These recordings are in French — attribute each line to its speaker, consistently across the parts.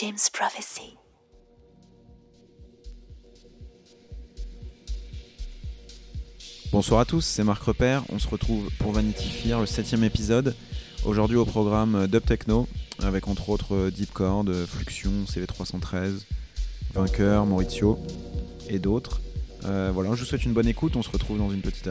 Speaker 1: James Prophecy.
Speaker 2: Bonsoir à tous, c'est Marc Repère. On se retrouve pour Vanity Fair, le septième épisode. Aujourd'hui au programme Dub Techno, avec entre autres Deep Chord, Fluxion, CV313, Vainqueur, Maurizio et d'autres. Euh, voilà, je vous souhaite une bonne écoute. On se retrouve dans une petite.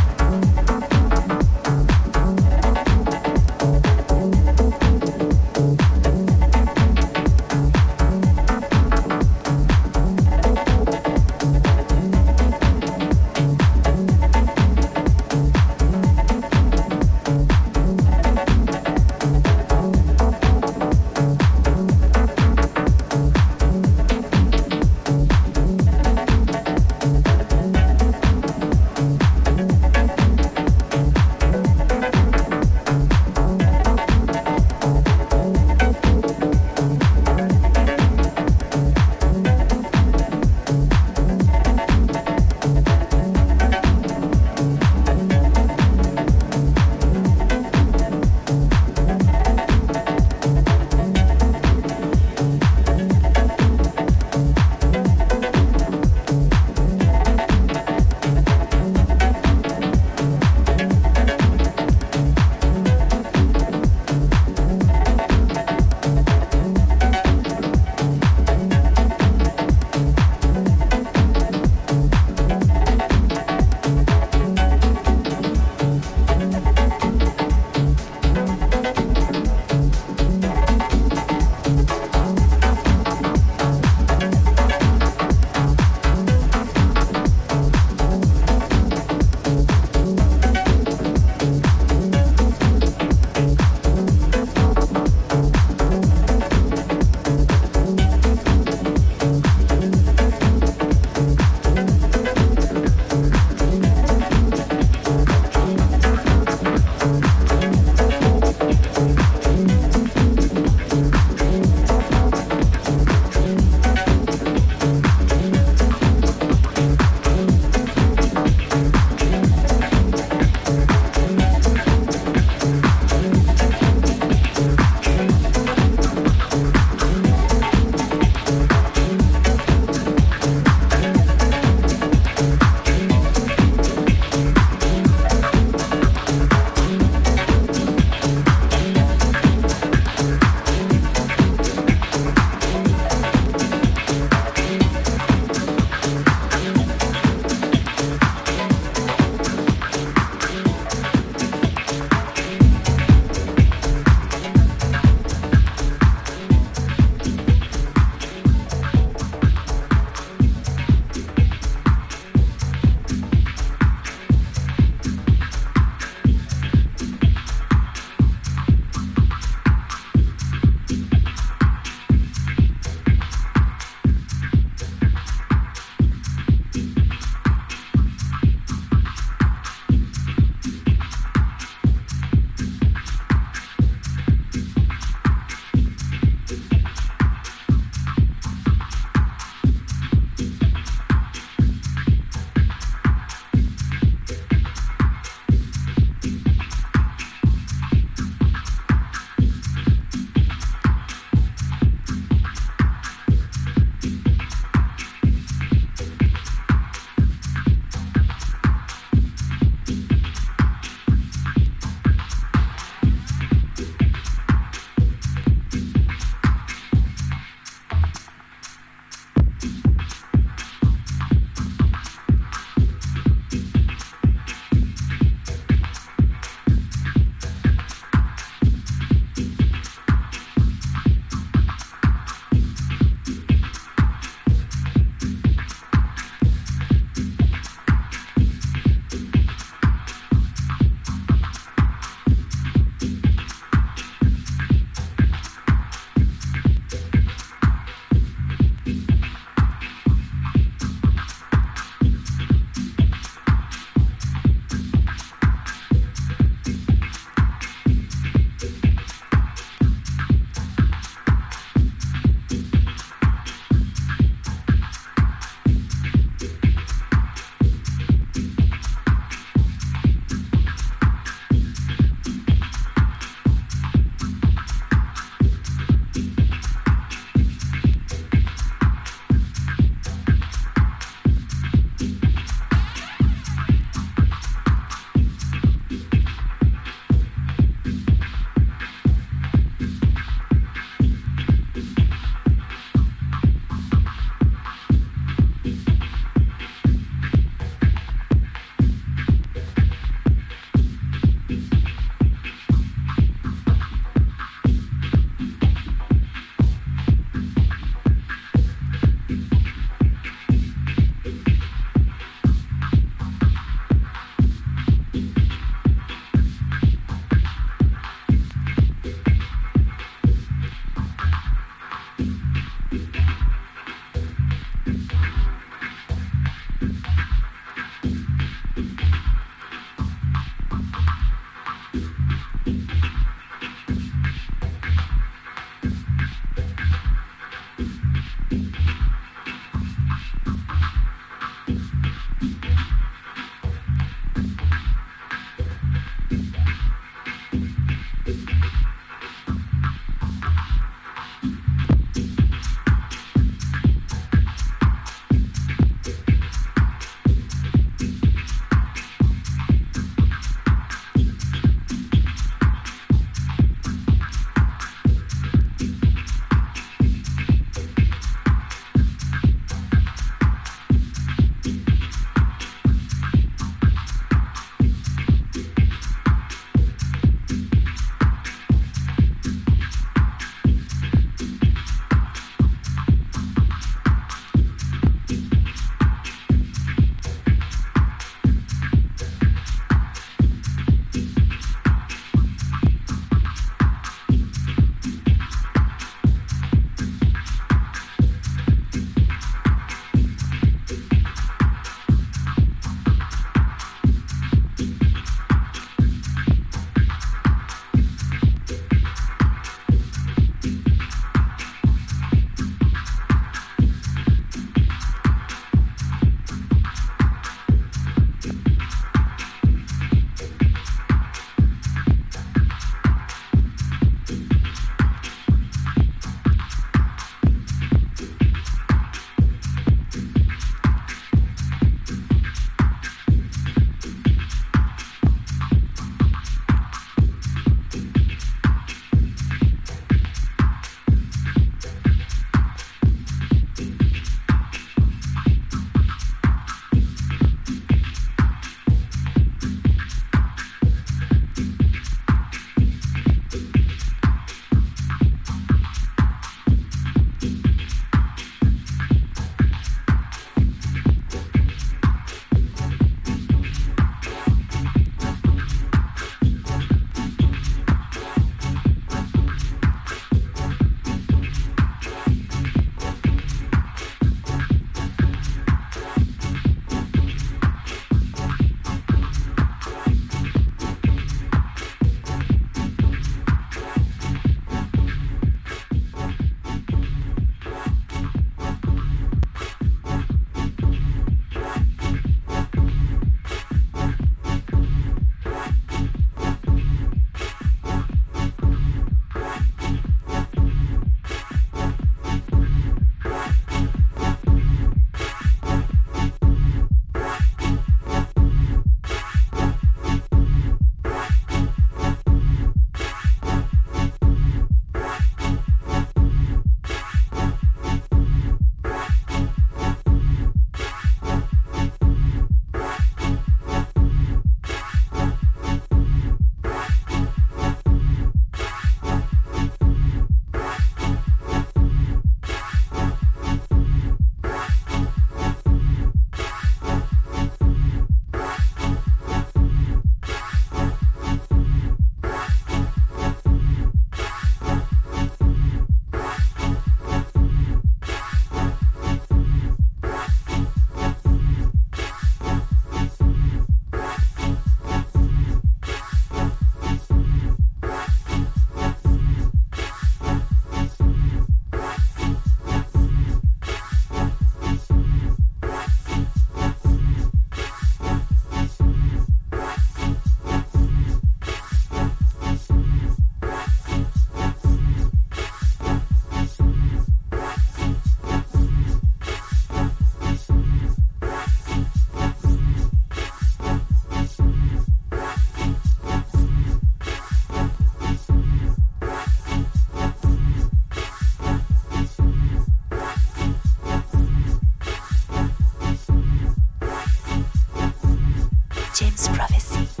Speaker 1: Prophecy.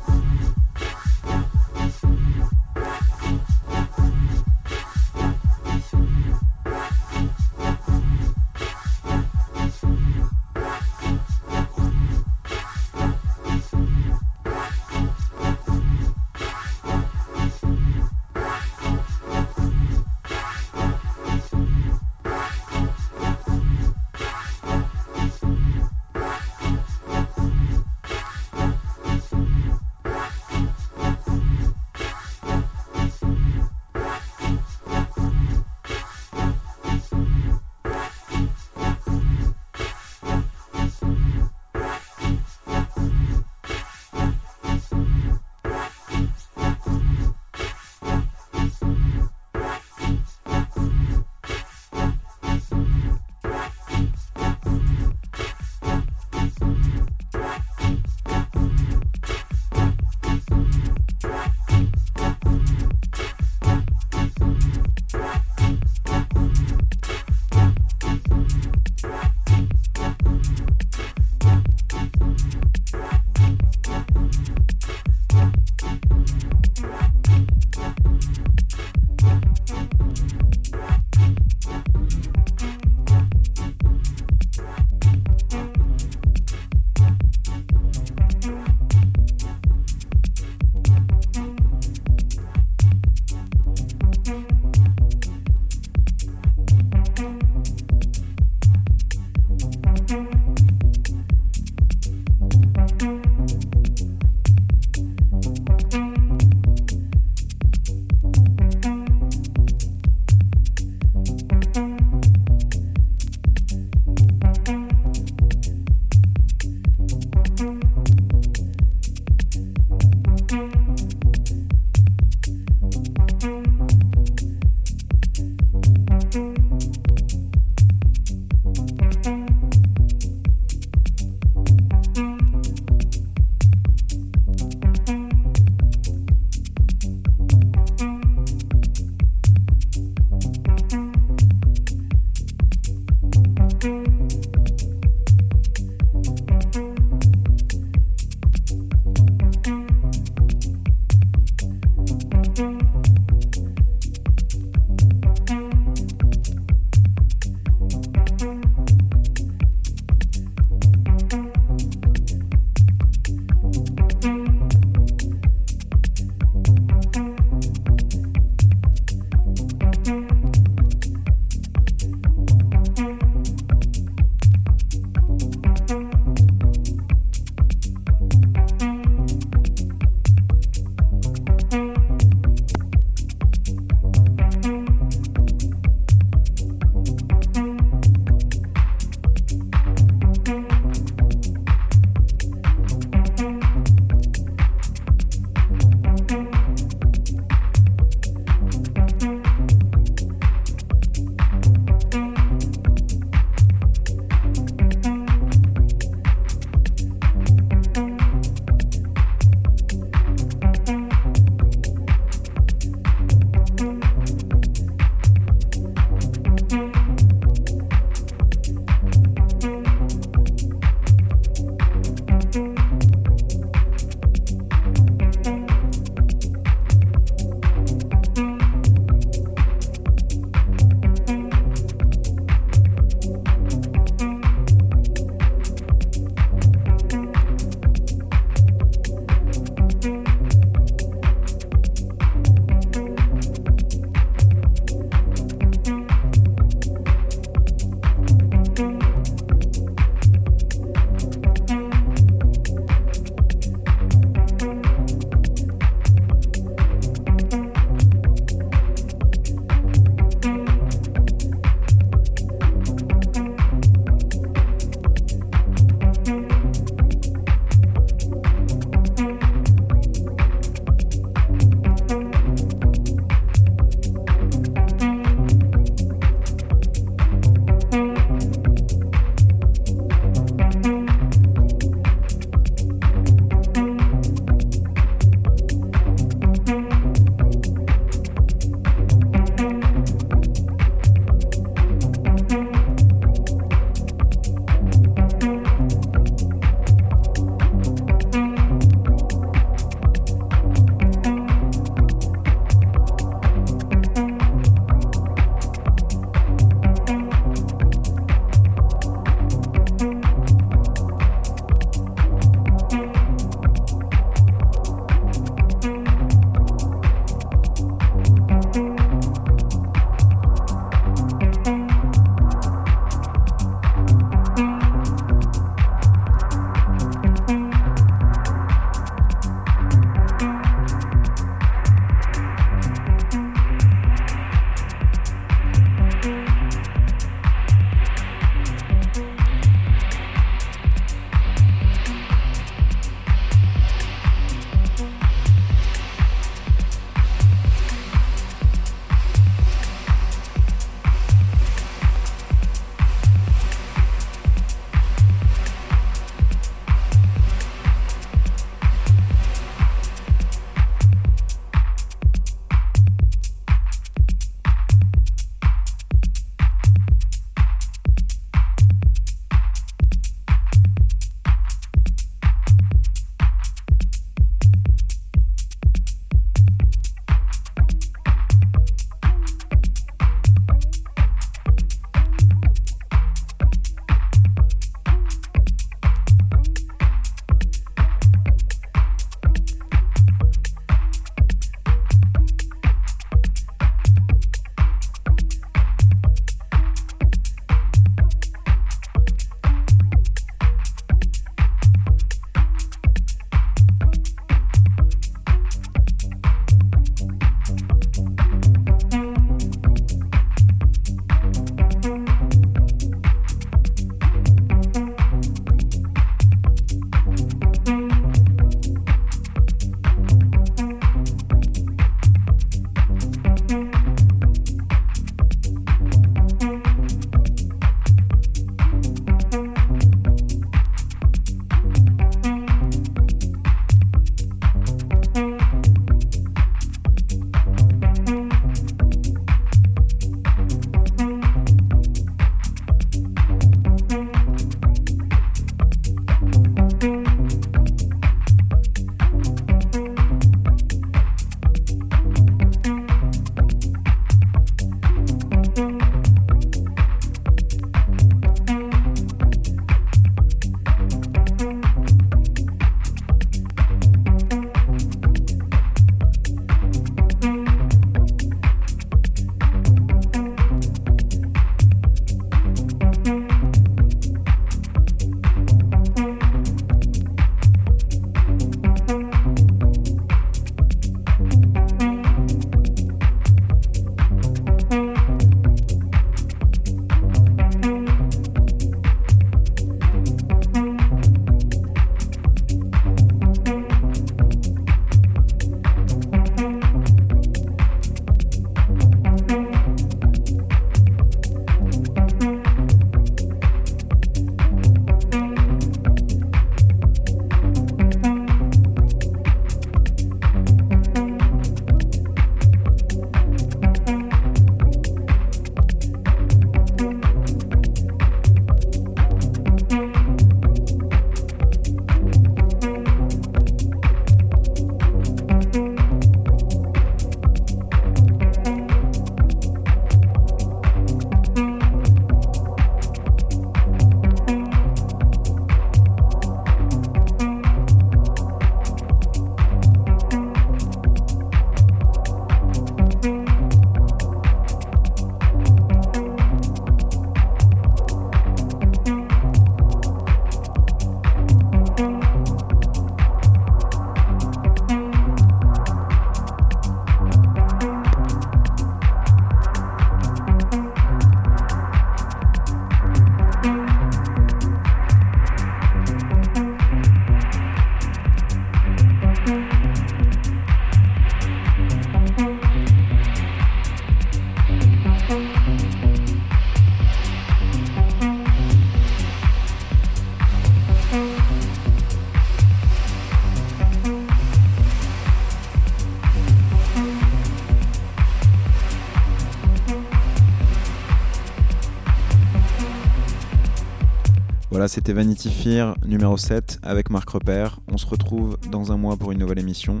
Speaker 2: C'était Vanity Fair numéro 7 avec Marc Repère. On se retrouve dans un mois pour une nouvelle émission.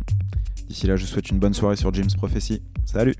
Speaker 2: D'ici là, je vous souhaite une bonne soirée sur James Prophecy. Salut